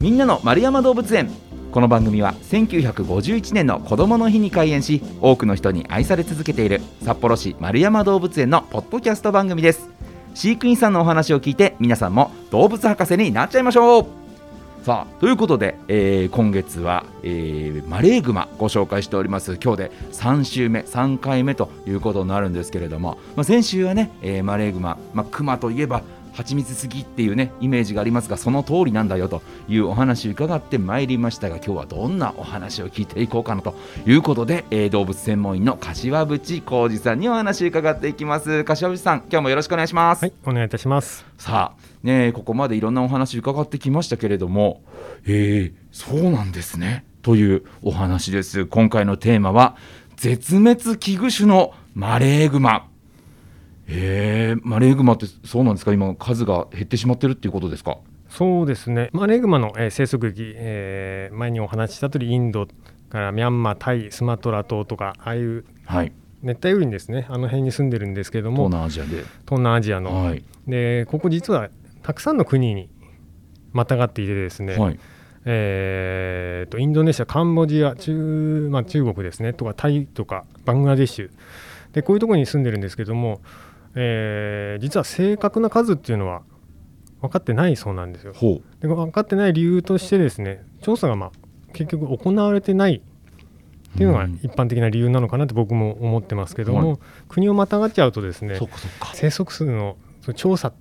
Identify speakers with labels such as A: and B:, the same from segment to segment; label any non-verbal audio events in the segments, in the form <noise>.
A: みんなの丸山動物園。この番組は1951年の子どもの日に開園し多くの人に愛され続けている札幌市丸山動物園のポッドキャスト番組です。飼育員さんのお話を聞いて皆さんも動物博士になっちゃいましょう。さあということで、えー今月は、えーマレーグマご紹介しております。今日で3週目3回目ということになるんですけれども、まあ、先週はね、えーマレーグマ、まあ、クマといえば蜂蜜好きっていうねイメージがありますがその通りなんだよというお話を伺ってまいりましたが今日はどんなお話を聞いていこうかなということで、えー動物専門医の柏淵浩二さんにお話を伺っていきます。柏淵さん今日もよろしくお願いします、
B: はい、お願いいたします。
A: さあねここまでいろんなお話伺ってきましたけれどもえー、そうなんですねというお話です。今回のテーマは絶滅危惧種のマレーグマえー、マレーグマってそうなんですか？今数が減ってしまってるっていうことですか？
B: そうですね、マレーグマの、えー生息域、えー前にお話しした通り、インドからミャンマー、タイ、スマトラ島とか、ああいう
A: はい。
B: 熱帯雨林ですね、あの辺に住んでるんですけど
A: 東
B: も、
A: 南アジアで。
B: 東南アジアの、
A: はい。
B: でここ実はたくさんの国にまたがっていてですね、
A: はい。
B: えーとインドネシア、カンボジア、中,、まあ、中国ですね。とかタイとかバングラデシュ。でこういうところに住んでるんですけども、えー実は正確な数っていうのは分かってないそうなんですよ。
A: ほ
B: で分かってない理由としてですね調査がまあ結局行われてないっていうのが
A: うん。
B: 一般的な理由なのかなって僕も思ってますけども、
A: は
B: 国をまたがっちゃうとです
A: う
B: ね
A: そっかそっか。
B: 生息数の調査っ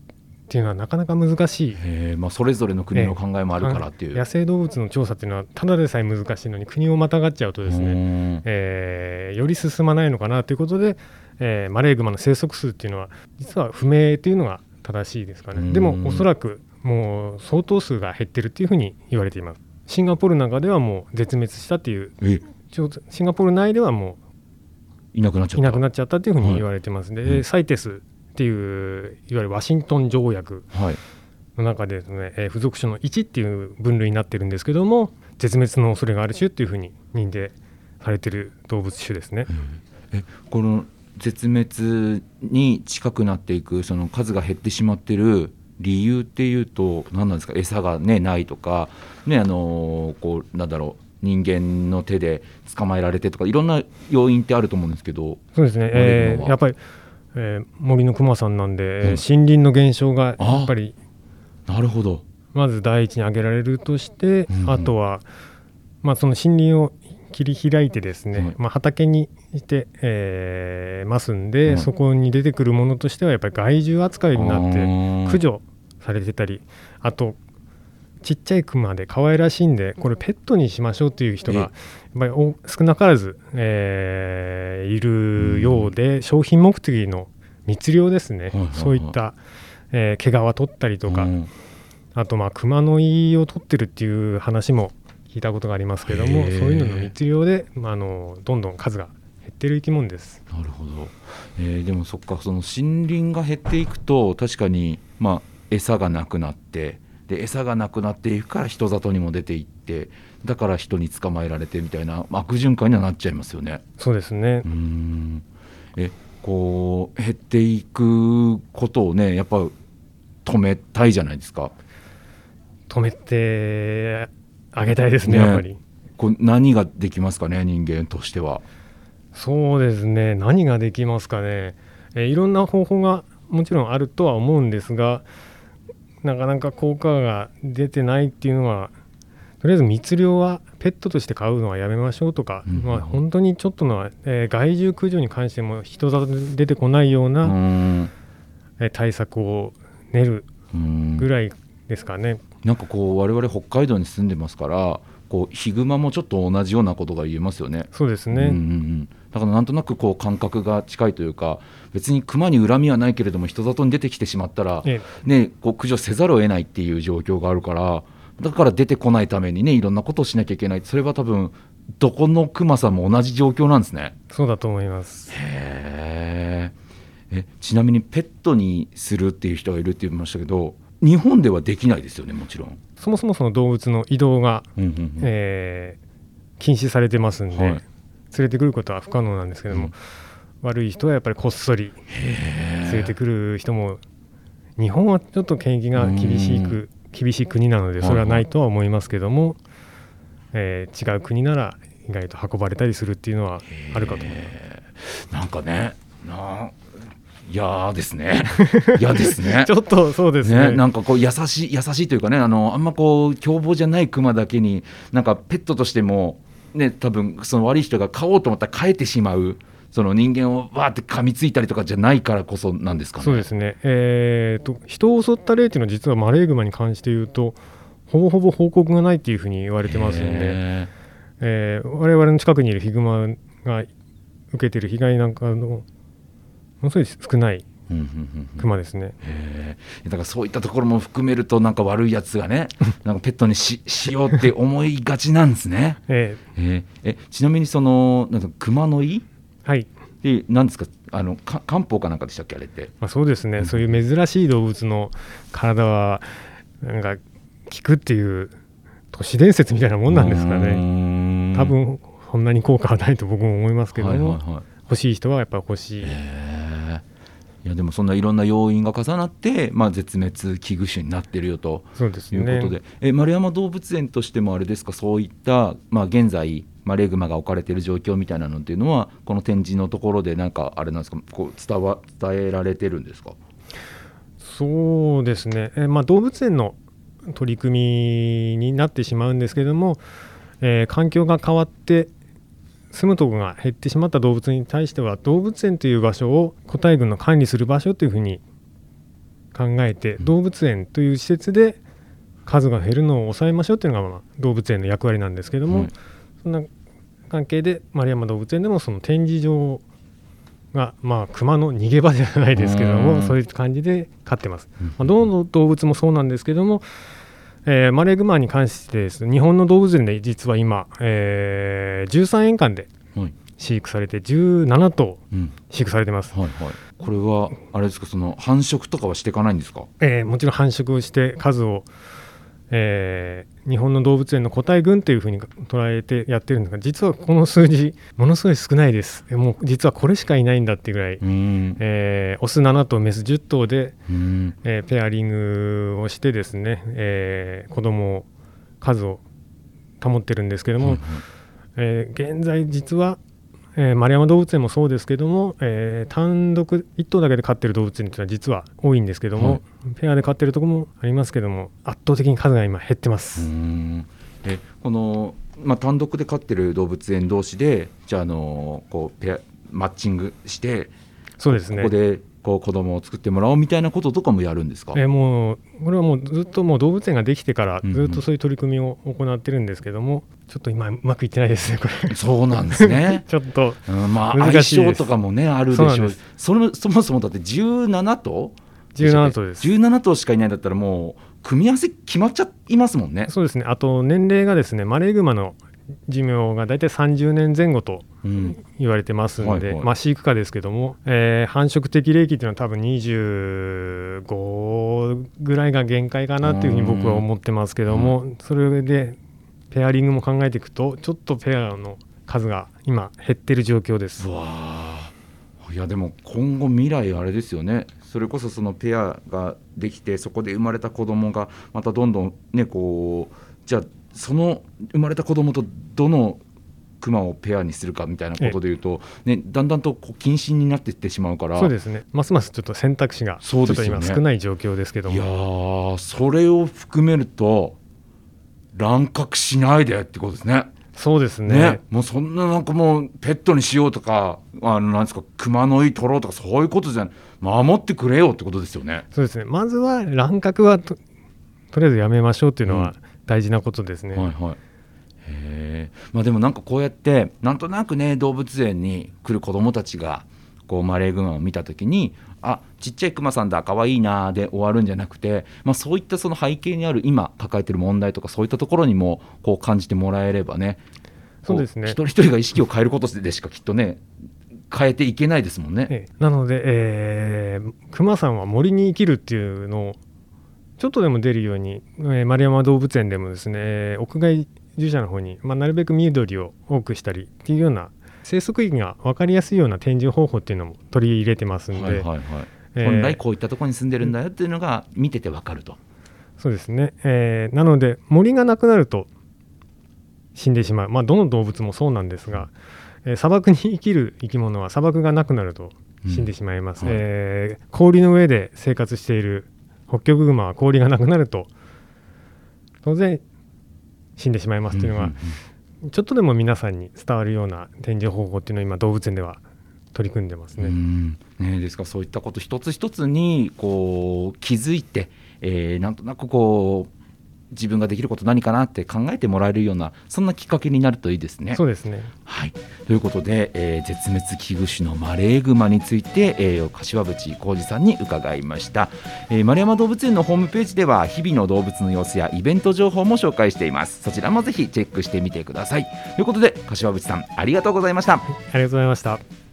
B: ていうのはなかなか難しい。
A: えーまあ、それぞれの国の考えもあるからっていう、
B: 野生動物の調査っていうのはただでさえ難しいのに国をまたがっちゃうとですね、
A: ね
B: えーより進まないのかなということで、えーマレーグマの生息数っていうのは実は不明というのが正しいですか
A: うん。
B: ねでもおそらくもう相当数が減ってるっていうふうに言われています。シンガポールなんかではもう絶滅したっていうシンガポール内ではも
A: いなくなっちゃった？
B: ういなくなっちゃったっていうふうに言われてますんで、
A: はい。うん
B: サイテスっていういわゆるワシントン条約
A: はい。
B: の中でですね、えー付属種の1っていう分類になってるんですけども絶滅の恐れがある種っていうふうに認定されてる動物種ですね。
A: えこの絶滅に近くなっていくその数が減ってしまってる理由っていうと何なんですか？餌がねないとかねあのーこうなんだろう人間の手で捕まえられてとかいろんな要因ってあると思うんですけど
B: そうですね、えーやっぱり、えー森の熊さんなんで、えー
A: うん。
B: 森林の減少がやっぱり
A: なるほど。
B: まず第一に挙げられるとして、
A: うんうん。
B: あとは、まあ、その森林を切り開いてですね、
A: はい。
B: まあ、畑にして、えーますんで、
A: はい。
B: そこに出てくるものとしてはやっぱり害獣扱いになって
A: て
B: 駆除されてたりあとちっちゃいクマで可愛らしいんでこれペットにしましょうっていう人が
A: え。
B: やっぱりお少なからず、えーいるようで、商品目的の密漁ですね、そういった、えー毛皮取ったりとか、
A: うん。
B: あとまあ熊の胃を取ってるっていう話も聞いたことがありますけどもそういうのの密漁で、まあ、あのどんどん数が減ってる生き物です。
A: なるほど、えーでもそっかその森林が減っていくと確かにまあ餌がなくなってで餌がなくなっていくから人里にも出ていってだから人に捕まえられてみたいなまあ悪循環にはなっちゃいますよね。
B: そうですね
A: うーんえこう減っていくことをねやっぱ止めたいじゃないですか。
B: 止めてあげたいですね
A: ね
B: やっぱり。
A: こう何ができますかね人間としては。
B: そうですね何ができますかね、えーいろんな方法がもちろんあるとは思うんですがなかなか効果が出てないっていうのはとりあえず密漁はペットとして飼うのはやめましょうとか、
A: うん
B: まあ、本当にちょっとの、えー害獣駆除に関しても人里に出てこないよう
A: う
B: な、
A: ーん
B: えー対策を練るぐらいですかね。
A: なんかこう我々北海道に住んでますからこうヒグマもちょっと同じようなことが言えますよね。
B: そうですね、
A: うんうんうん、だからなんとなくこう感覚が近いというか別に熊に恨みはないけれども人里に出てきてしまったら、
B: え
A: ね、こう駆除せざるを得ないっていう状況があるからだから出てこないためにねいろんなことをしなきゃいけないそれは多分どこの熊さんも同じ状況なんですね。
B: そうだと思います。
A: へーえちなみにペットにするっていう人がいるって言いましたけど日本ではできないですよねもちろん。
B: そもそもその動物の移動が、
A: うんうんうん。
B: えー禁止されてますんで、
A: はい。
B: 連れてくることは不可能なんですけども、
A: うん。
B: 悪い人はやっぱりこっそり連れてくる人も日本はちょっと検疫が厳しく厳しい国なのでそれはないとは思いますけども、えー違う国なら意外と運ばれたりするっていうのはあるかと思います。
A: なんかねな嫌ですね。<laughs> 嫌ですね。
B: ちょっとそうですね。
A: ね、なんかこう優しい優しいというかねあのあんまこう凶暴じゃないクマだけになんかペットとしてもね多分その悪い人が飼おうと思ったら飼えてしまうその人間をわーって噛みついたりとかじゃないからこそなんですかね。
B: そうですね、えー、と人を襲った例っていうのは実はマレーグマに関して言うとほぼほぼ報告がないっていうふうに言われてますんで、
A: へ
B: えー我々の近くにいるヒグマが受けてる被害なんかのものすごい少ない
A: ーうんうんうんうん。
B: クマですね。
A: だからそういったところも含めるとなんか悪いやつがね <laughs> なんかペットにししようって思いがちなんですね。<laughs>
B: え
A: え。ー。えちなみにそのなんか熊の胃？
B: ーはい。
A: で何ですか？あのか漢方かなんかでしたっけあれって？
B: まあ、そうですね、そういう珍しい動物の体はなんか効くっていう都市伝説みたいなもんなんですかね。
A: ね
B: 多分そんなに効果はないと僕も思いますけど。も、
A: はいはいはい。
B: 欲しい人はやっぱ欲しい。
A: へえいやでもそんないろんな要因が重なって、まあ、絶滅危惧種になってるよと
B: そうです
A: いうことで、
B: ね。
A: え丸山動物園としてもあれですか？そういった、まあ、現在マレグマが置かれている状況みたいなのっていうのはこの展示のところでなんかあれなんですか？こう伝わ伝えられてるんですか？
B: そうですね、えーまあ、動物園の取り組みになってしまうんですけども、えー環境が変わって住むところが減ってしまった動物に対しては動物園という場所を個体群の管理する場所というふうに考えて、
A: うん。
B: 動物園という施設で数が減るのを抑えましょうというのが、まあ、動物園の役割なんですけども、
A: はい
B: そんな関係で丸山動物園でもその展示場がまあ熊の逃げ場じゃないですけど
A: うん。
B: もそういう感じで飼ってます。まあ、どの動物もそうなんですけども、えーマレーグマに関してですね日本の動物園で実は今、えー13園間で
A: はい。
B: 飼育されて17頭
A: うん。
B: 飼育されてます、
A: はいはい、これはあれですかその繁殖とかはしていかないんですか？
B: えーもちろん繁殖をして数を、えー日本の動物園の個体群というふうに捉えてやってるんですが実はこの数字ものすごい少ないです。えもう実はこれしかいないんだっていうぐらい、
A: うーん。
B: えーオス7頭メス10頭で
A: うーん。
B: えーペアリングをしてですね、えー子供を数を保ってるんですけども、
A: はいはい
B: えー現在実は、えー丸山動物園もそうですけども、えー単独1頭だけで飼ってる動物園っていうのは実は多いんですけども、
A: はい。
B: ペアで飼ってるところもありますけども圧倒的に数が今減ってます、
A: ん。えこの、まあ、単独で飼ってる動物園同士でじゃあ、あのこうペアマッチングして
B: そうですね。
A: ここでこう子供を作ってもらおうみたいなこととかもやるんですか、
B: えーもうこれはもうずっともう動物園ができてから
A: うんうん。
B: ずっとそういう取り組みを行ってるんですけども、ちょっと今うまくいってないですねこれ。
A: そうなんですね。<laughs>
B: ちょっと
A: うん、まあ
B: 難
A: 相性とかもねあるでしょう。
B: そ
A: そもそもだって17頭
B: 17頭です。
A: 17頭しかいないんだったらもう組み合わせ決まっちゃいますもんね。
B: そうですね。あと年齢がですねマレーグマの寿命が大体30年前後と
A: うん。
B: 言われてますので、
A: はいはい。
B: まあ、飼育下ですけども、えー繁殖適齢期っていうのは多分25ぐらいが限界かなっていうふうに僕は思ってますけども、それでペアリングも考えていくとちょっとペアの数が今減ってる状況です。
A: う。わあいやでも今後未来あれですよね。それこそそのペアができてそこで生まれた子供がまたどんどんねこうじゃあその生まれた子供とどのクマをペアにするかみたいなことでいうと、ね、だんだんとこう謹慎になっていってしまうから
B: そうですね。ますますちょっと選択肢がちょっと今少ない状況ですけど
A: いや
B: も
A: ーそれを含めると乱獲しないでってことですね。
B: そうです
A: ね。
B: ね。
A: もうそんななんかもうペットにしようとかあのなんですか熊の胃取ろうとかそういうことじゃない。守ってくれよってことですよね。
B: そうですね。まずは乱獲はととりあえずやめましょうっていうのは大事なことですね。
A: はいはいへえまあでもなんかこうやってなんとなくね動物園に来る子どもたちがこうマレーグマを見た時にあちっちゃいクマさんだかわいいなで終わるんじゃなくて、まあ、そういったその背景にある今抱えてる問題とかそういったところにもこう感じてもらえればね
B: そうですね
A: こ一人一人が意識を変えることでしかきっとね変えていけないですもんね。
B: ええなので、えー、熊さんは森に生きるっていうのをちょっとでも出るように、えー丸山動物園でもですね、えー屋外従者の方に、まあ、なるべく緑を多くしたりっていうような生息域が分かりやすいような展示方法っていうのも取り入れてますんで、
A: はいはいはい。
B: えー
A: 本来こういったところに住んでるんだよっていうのが見ててわかると。
B: そうですね、えーなので森がなくなると死んでしまう、まあ、どの動物もそうなんですが、えー砂漠に生きる生き物は砂漠がなくなると死んでしまいます、
A: うん。はい。
B: えー氷の上で生活しているホッキョクグマは氷がなくなると当然死んでしまいますというのは、ちょっとでも皆さんに伝わるような展示方法っていうのを今動物園では取り組んでますね。
A: ねですか。らそういったこと一つ一つにこう気づいて、えーなんとなくこう自分ができること何かなって考えてもらえるようなそんなきっかけになるといいですね。
B: そうですね。
A: はい、ということで、えー絶滅危惧種のマレーグマについて、えー柏淵浩二さんに伺いました、えー丸山動物園のホームページでは日々の動物の様子やイベント情報も紹介しています。そちらもぜひチェックしてみてください。ということで柏淵さんありがとうございました。
B: ありがとうございました。